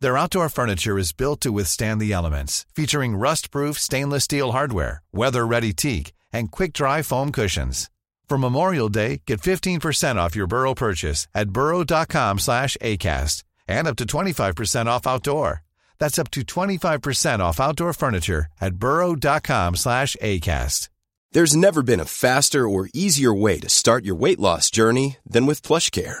Their outdoor furniture is built to withstand the elements, featuring rust-proof stainless steel hardware, weather-ready teak, and quick-dry foam cushions. For Memorial Day, get 15% off your Burrow purchase at burrow.com slash ACAST and up to 25% off outdoor. That's up to 25% off outdoor furniture at burrow.com slash ACAST. There's never been a faster or easier way to start your weight loss journey than with PlushCare.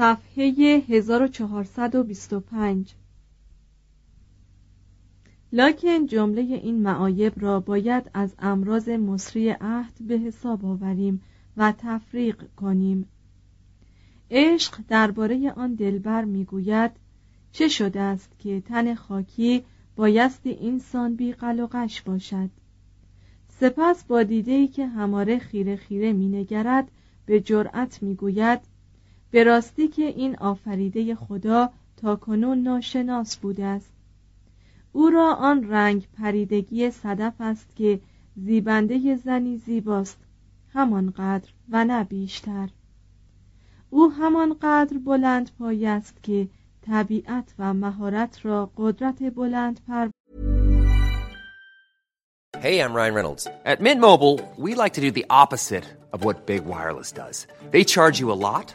صفحه 1425 لکن جمله این معایب را باید از امراض مصری عهد به حساب آوریم و تفریق کنیم. عشق درباره آن دلبر می‌گوید چه شده است که تن خاکی بایستی اینسان بی قلقش باشد؟ سپس با دیده ای که هماره خیره خیره مینگرد به جرأت می‌گوید به راستی که این آفریده خدا تا کنون ناشناس بوده است او را آن رنگ پریدگی صدف است که زیبنده زنی زیباست همانقدر و نه بیشتر او همانقدر بلند پای است که طبیعت و مهارت را قدرت بلند پر Hey, I'm Ryan Reynolds. At Mint Mobile, we like to do the opposite of what Big Wireless does. They charge you a lot,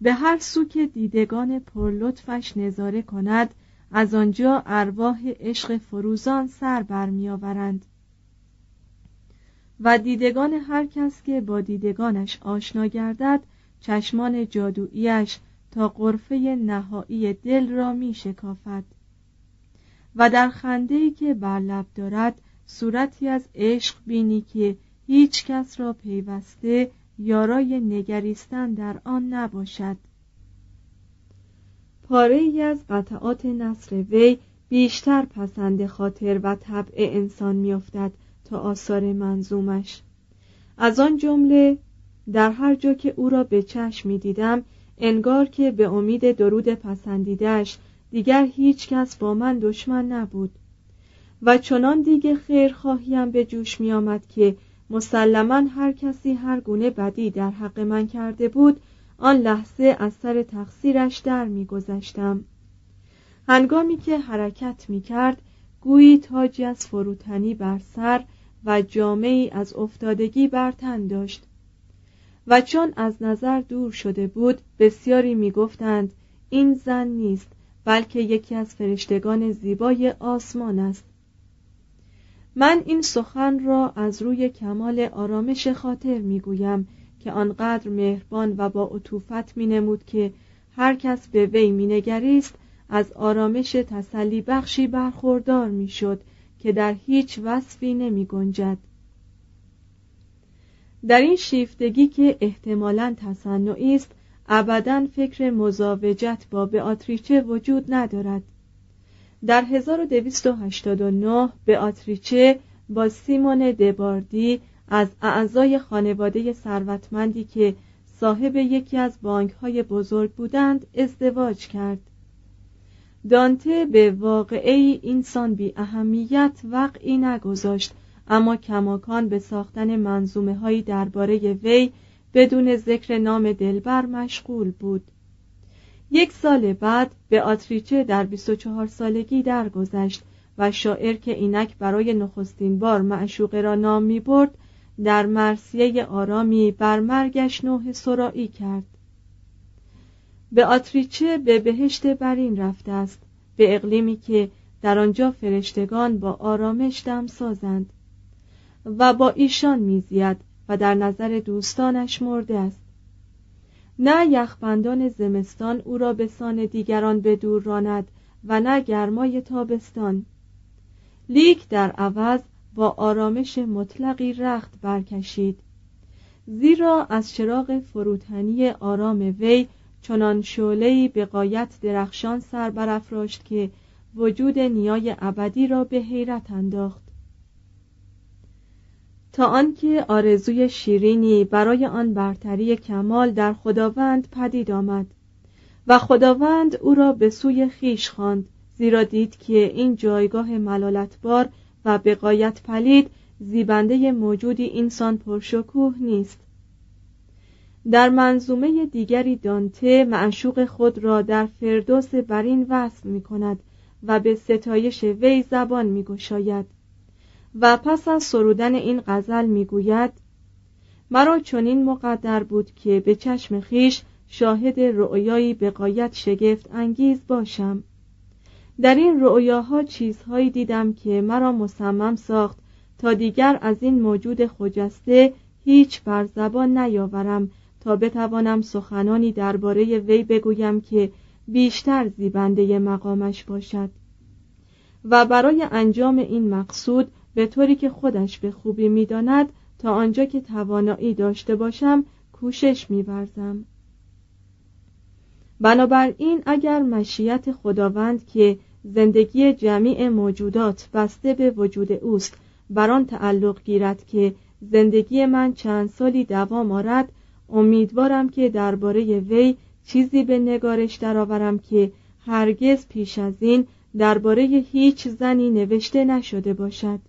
به هر سو که دیدگان پرلطفش نظاره کند از آنجا ارواح عشق فروزان سر برمیآورند. و دیدگان هر کس که با دیدگانش آشنا گردد چشمان جادوییش تا قرفه نهایی دل را می شکافد و در خنده که بر لب دارد صورتی از عشق بینی که هیچ کس را پیوسته یارای نگریستن در آن نباشد. پاره ای از قطعات نصر وی بیشتر پسند خاطر و طبع انسان میافتد تا آثار منظومش. از آن جمله در هر جا که او را به چشم می دیدم انگار که به امید درود پسندیدش دیگر هیچ کس با من دشمن نبود. و چنان دیگه خیرخواهیم به جوش می آمد که مسلما هر کسی هر گونه بدی در حق من کرده بود آن لحظه از سر تقصیرش در میگذشتم هنگامی که حرکت می کرد گویی تاجی از فروتنی بر سر و جامعی از افتادگی بر تن داشت. و چون از نظر دور شده بود بسیاری می‌گفتند این زن نیست بلکه یکی از فرشتگان زیبای آسمان است. من این سخن را از روی کمال آرامش خاطر می‌گویم که آنقدر مهربان و با عطوفت مینمود که هر کس به وی مینگریست از آرامش تسلی بخشی برخوردار می‌شد که در هیچ وصفی نمی گنجد. در این شیفتگی که احتمالا تصنعی است ابدا فکر مزاوجت با بیاتریچه وجود ندارد در 1289 بیاتریچه با سیمون دباردی از اعضای خانواده ثروتمندی که صاحب یکی از بانک های بزرگ بودند ازدواج کرد. دانته به واقعه اینسان بی اهمیت وقعی نگذاشت اما کماکان به ساختن منظومه هایی درباره وی بدون ذکر نام دلبر مشغول بود. یک سال بعد به آتریچه در 24 سالگی درگذشت و شاعر که اینک برای نخستین بار معشوقه را نام می برد در مرسیه آرامی بر مرگش نوح سرایی کرد. به آتریچه به بهشت برین رفته است به اقلیمی که در آنجا فرشتگان با آرامش دم سازند و با ایشان میزید و در نظر دوستانش مرده است. نه یخبندان زمستان او را به سان دیگران به دور راند و نه گرمای تابستان. لیک در عوض با آرامش مطلقی رخت برکشید. زیرا از چراغ فروتنی آرام وی چنان شعله‌ای به قایت درخشان سر برافراشت که وجود نیای ابدی را به حیرت انداخت. تا آنکه آرزوی شیرینی برای آن برتری کمال در خداوند پدید آمد و خداوند او را به سوی خیش خواند زیرا دید که این جایگاه ملالتبار و بقایت پلید زیبنده موجودی اینسان پرشکوه نیست. در منظومه دیگری دانته معشوق خود را در فردوس برین وصل می کند و به ستایش وی زبان می گشاید و پس از سرودن این غزل می گوید مرا چنین مقدر بود که به چشم خیش شاهد رؤیایی به قایت شگفت انگیز باشم. در این رؤیاها چیزهایی دیدم که مرا مصمم ساخت تا دیگر از این موجود خجسته هیچ بر زبان نیاورم تا بتوانم سخنانی درباره وی بگویم که بیشتر زیبنده مقامش باشد. و برای انجام این مقصود به طوری که خودش به خوبی می‌داند تا آنجا که توانایی داشته باشم کوشش میورزم. بنابراین اگر مشیت خداوند که زندگی جمیع موجودات بسته به وجود اوست بر آن تعلق گیرد که زندگی من چند سالی دوام آرد امیدوارم که درباره وی چیزی به نگارش درآورم که هرگز پیش از این درباره هیچ زنی نوشته نشده باشد.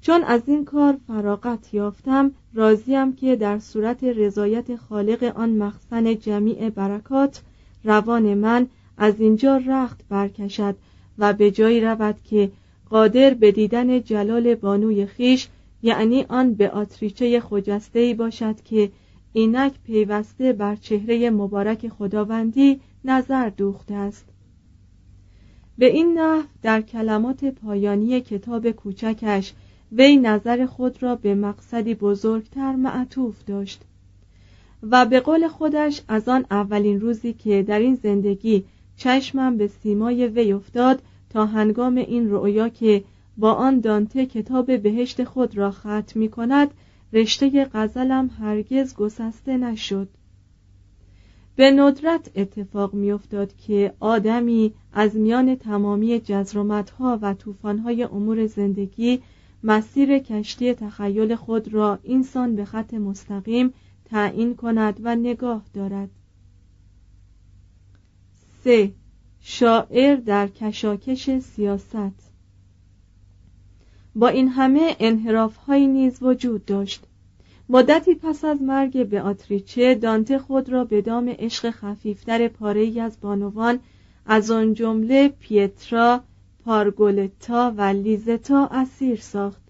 چون از این کار فراغت یافتم راضیم که در صورت رضایت خالق آن مخزن جمیع برکات روان من از اینجا رخت برکشد و به جایی رود که قادر به دیدن جلال بانوی خیش یعنی آن به آتریچه خجسته باشد که اینک پیوسته بر چهره مبارک خداوندی نظر دوخته است. به این نحو در کلمات پایانی کتاب کوچکش وی نظر خود را به مقصدی بزرگتر معطوف داشت و به قول خودش از آن اولین روزی که در این زندگی چشمم به سیمای وی افتاد تا هنگام این رؤیا که با آن دانته کتاب بهشت خود را ختم می کند رشته غزلم هرگز گسسته نشد. به ندرت اتفاق میافتاد که آدمی از میان تمامی جزرومتها و طوفانهای امور زندگی مسیر کشتی تخیل خود را اینسان به خط مستقیم تعیین کند و نگاه دارد. سه. شاعر در کشاکش سیاست. با این همه انحراف های نیز وجود داشت. مدتی پس از مرگ به آتریچه دانته خود را به دام عشق خفیفتر پاره از بانوان از آن جمله پیترا، پارگولتا و لیزتا اسیر ساخت.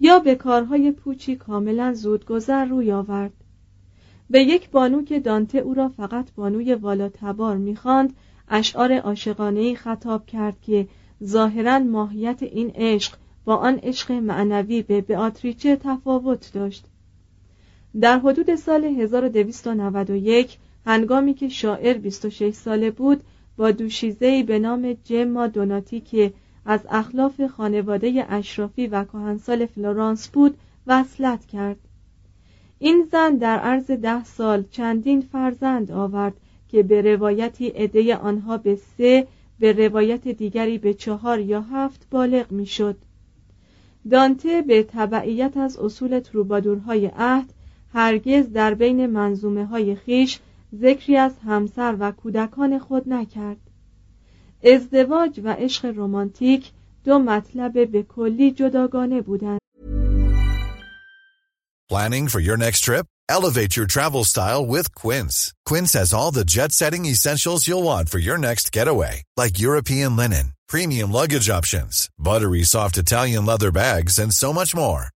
یا به کارهای پوچی کاملا زودگذر روی آورد. به یک بانو که دانته او را فقط بانوی والا تبار می‌خواند اشعار عاشقانه خطاب کرد که ظاهرا ماهیت این عشق با آن عشق معنوی به بیاتریچه تفاوت داشت. در حدود سال 1291 هنگامی که شاعر 26 ساله بود با دوشیزهی به نام جما دوناتی که از اخلاف خانواده اشرافی و کهنسال فلورانس بود وصلت کرد این زن در عرض ده سال چندین فرزند آورد که به روایتی عده آنها به سه به روایت دیگری به چهار یا هفت بالغ می‌شد. دانته به تبعیت از اصول تروبادورهای عهد هرگز در بین منظومه های خیش ذکری از همسر و کودکان خود نکرد ازدواج و عشق رمانتیک دو مطلب به کلی جداگانه بودند Planning for your next trip? Elevate your travel style with Quince. Quince has all the jet-setting essentials you'll want for your next getaway, like European linen, premium luggage options, buttery soft Italian leather bags, and so much more.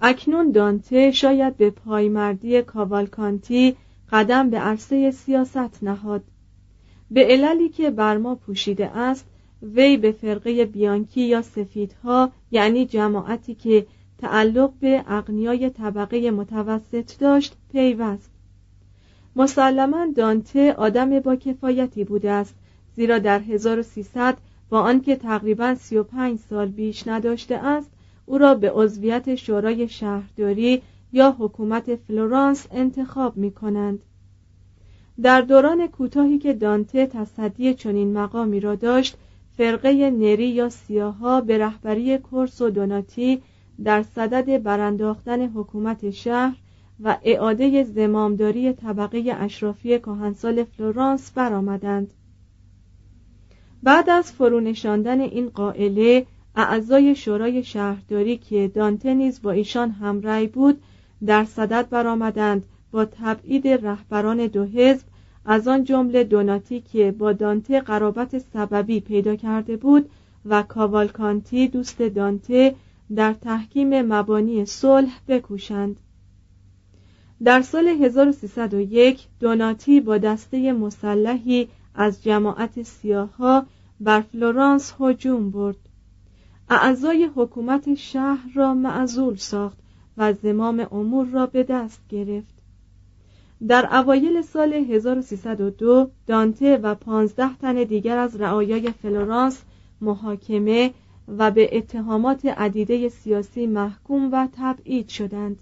اکنون دانته شاید به پایمردی کاوالکانتی قدم به عرصه سیاست نهاد. به عللی که بر ما پوشیده است وی به فرقه بیانکی یا سفیدها یعنی جماعتی که تعلق به اغنیای طبقه متوسط داشت پیوست. مسلما دانته آدم با کفایتی بوده است زیرا در 1300 با آنکه تقریبا 35 سال بیش نداشته است او را به عضویت شورای شهرداری یا حکومت فلورانس انتخاب می کنند. در دوران کوتاهی که دانته تصدی چنین مقامی را داشت فرقه نری یا سیاها به رهبری کورس و دوناتی در صدد برانداختن حکومت شهر و اعاده زمامداری طبقه اشرافی کهنسال فلورانس برآمدند. بعد از فرونشاندن این قائله اعضای شورای شهرداری که دانته نیز با ایشان همرأی بود در صدد برآمدند با تبعید رهبران دو حزب از آن جمله دوناتی که با دانته قرابت سببی پیدا کرده بود و کاوالکانتی دوست دانته در تحکیم مبانی صلح بکوشند. در سال 1301 دوناتی با دسته مسلحی از جماعت سیاها بر فلورانس هجوم برد. اعضای حکومت شهر را معزول ساخت و زمام امور را به دست گرفت. در اوایل سال 1302 دانته و پانزده تن دیگر از رعایای فلورانس محاکمه و به اتهامات عدیده سیاسی محکوم و تبعید شدند.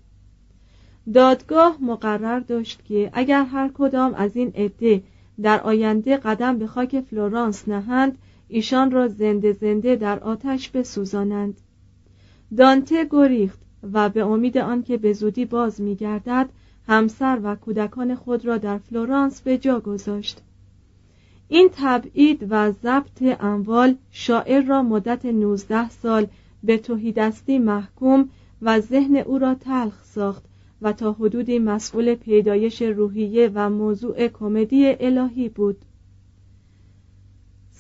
دادگاه مقرر داشت که اگر هر کدام از این عده در آینده قدم به خاک فلورانس نهند ایشان را زنده زنده در آتش بسوزانند. دانته گریخت و به امید آنکه به زودی باز میگردد همسر و کودکان خود را در فلورانس به جا گذاشت. این تبعید و ضبط اموال شاعر را مدت 19 سال به توهیدستی محکوم و ذهن او را تلخ ساخت و تا حدودی مسئول پیدایش روحیه و موضوع کمدی الهی بود.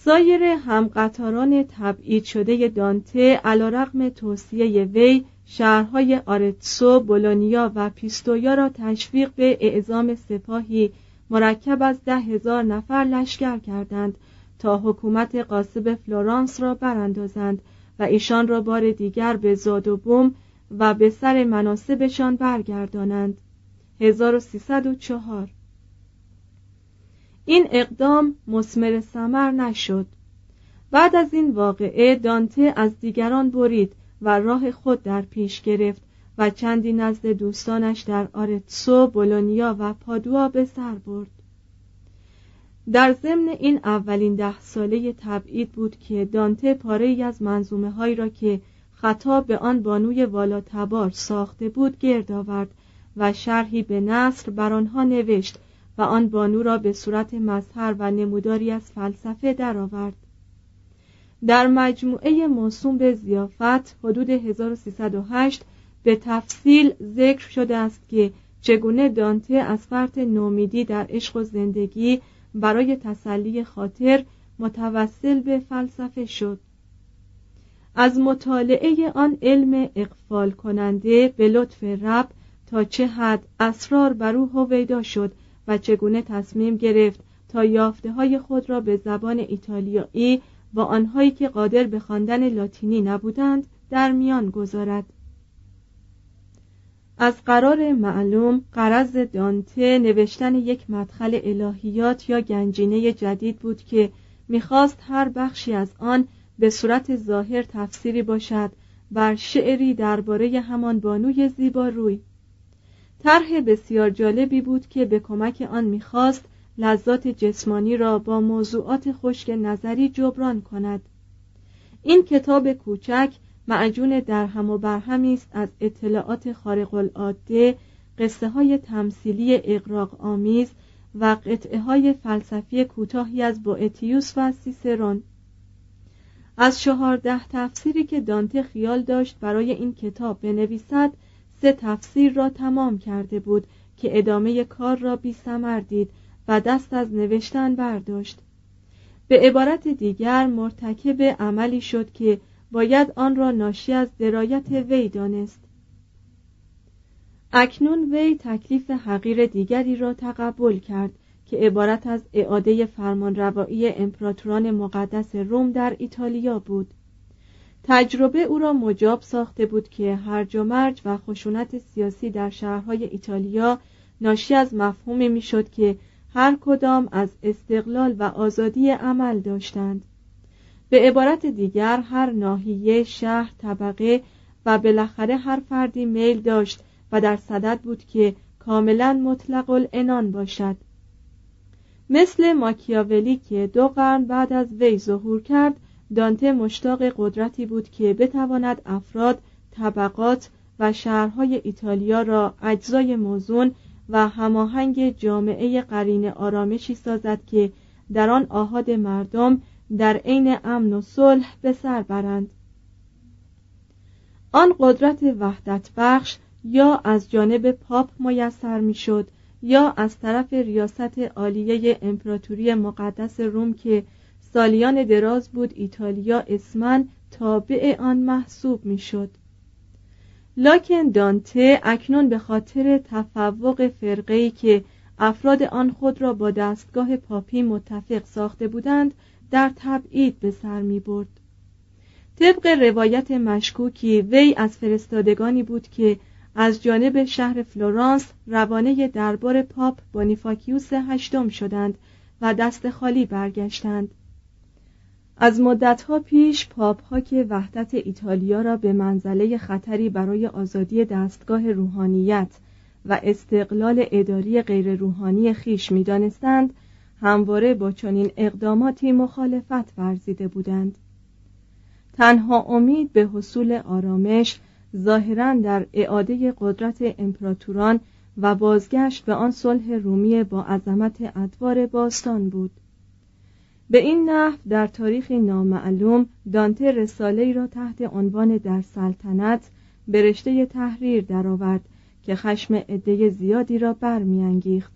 سایر همقطاران تبعید شده دانته علا رقم توصیه وی شهرهای آرتسو، بولونیا و پیستویا را تشویق به اعزام سپاهی مرکب از ده هزار نفر لشکر کردند تا حکومت قاسب فلورانس را براندازند و ایشان را بار دیگر به زاد و بوم و به سر مناسبشان برگردانند. 1304 این اقدام مسمر سمر نشد بعد از این واقعه دانته از دیگران برید و راه خود در پیش گرفت و چندی نزد دوستانش در آرتسو، بولونیا و پادوا به سر برد. در ضمن این اولین ده ساله تبعید بود که دانته پاره ای از منظومه هایی را که خطاب به آن بانوی والا تبار ساخته بود گرد آورد و شرحی به نصر بر آنها نوشت و آن بانو را به صورت مظهر و نموداری از فلسفه درآورد. در مجموعه موسوم به زیافت حدود 1308 به تفصیل ذکر شده است که چگونه دانته از فرط نومیدی در عشق و زندگی برای تسلی خاطر متوسل به فلسفه شد از مطالعه آن علم اقفال کننده به لطف رب تا چه حد اسرار بر او هویدا شد و چگونه تصمیم گرفت تا یافته های خود را به زبان ایتالیایی با آنهایی که قادر به خواندن لاتینی نبودند در میان گذارد. از قرار معلوم قرض دانته نوشتن یک مدخل الهیات یا گنجینه جدید بود که می‌خواست هر بخشی از آن به صورت ظاهر تفسیری باشد بر شعری درباره همان بانوی زیبا روی طرح بسیار جالبی بود که به کمک آن می‌خواست لذات جسمانی را با موضوعات خشک نظری جبران کند. این کتاب کوچک معجون درهم و برهمی است از اطلاعات خارق العاده قصه های تمثیلی اقراق آمیز و قطعه های فلسفی کوتاهی از بوئتیوس و سیسرون. از چهارده تفسیری که دانته خیال داشت برای این کتاب بنویسد سه تفسیر را تمام کرده بود که ادامه کار را بی دید و دست از نوشتن برداشت. به عبارت دیگر مرتکب عملی شد که باید آن را ناشی از درایت وی دانست. اکنون وی تکلیف حقیر دیگری را تقبل کرد که عبارت از اعاده فرمانروایی امپراتوران مقدس روم در ایتالیا بود. تجربه او را مجاب ساخته بود که هرج و مرج و خشونت سیاسی در شهرهای ایتالیا ناشی از مفهومی می‌شد که هر کدام از استقلال و آزادی عمل داشتند. به عبارت دیگر هر ناحیه شهر طبقه و بالاخره هر فردی میل داشت و در صدد بود که کاملا مطلق الانان باشد. مثل ماکیاولی که دو قرن بعد از وی ظهور کرد دانته مشتاق قدرتی بود که بتواند افراد طبقات و شهرهای ایتالیا را اجزای موزون و هماهنگ جامعه قرین آرامشی سازد که در آن آهاد مردم در عین امن و صلح به سر برند. آن قدرت وحدت بخش یا از جانب پاپ میسر می‌شد یا از طرف ریاست عالیه امپراتوری مقدس روم که سالیان دراز بود ایتالیا اسماً تابع آن محسوب می‌شد لاکن دانته اکنون به خاطر تفوق فرقه‌ای که افراد آن خود را با دستگاه پاپی متفق ساخته بودند در تبعید به سر می برد. طبق روایت مشکوکی وی از فرستادگانی بود که از جانب شهر فلورانس روانه دربار پاپ بونیفاکیوس هشتم شدند و دست خالی برگشتند از مدتها پیش پاپ ها که وحدت ایتالیا را به منزله خطری برای آزادی دستگاه روحانیت و استقلال اداری غیر روحانی خیش می دانستند همواره با چنین اقداماتی مخالفت ورزیده بودند. تنها امید به حصول آرامش ظاهرا در اعاده قدرت امپراتوران و بازگشت به آن صلح رومی با عظمت ادوار باستان بود. به این نحو در تاریخی نامعلوم دانته رساله را تحت عنوان در سلطنت به رشته تحریر درآورد که خشم عده زیادی را برمیانگیخت.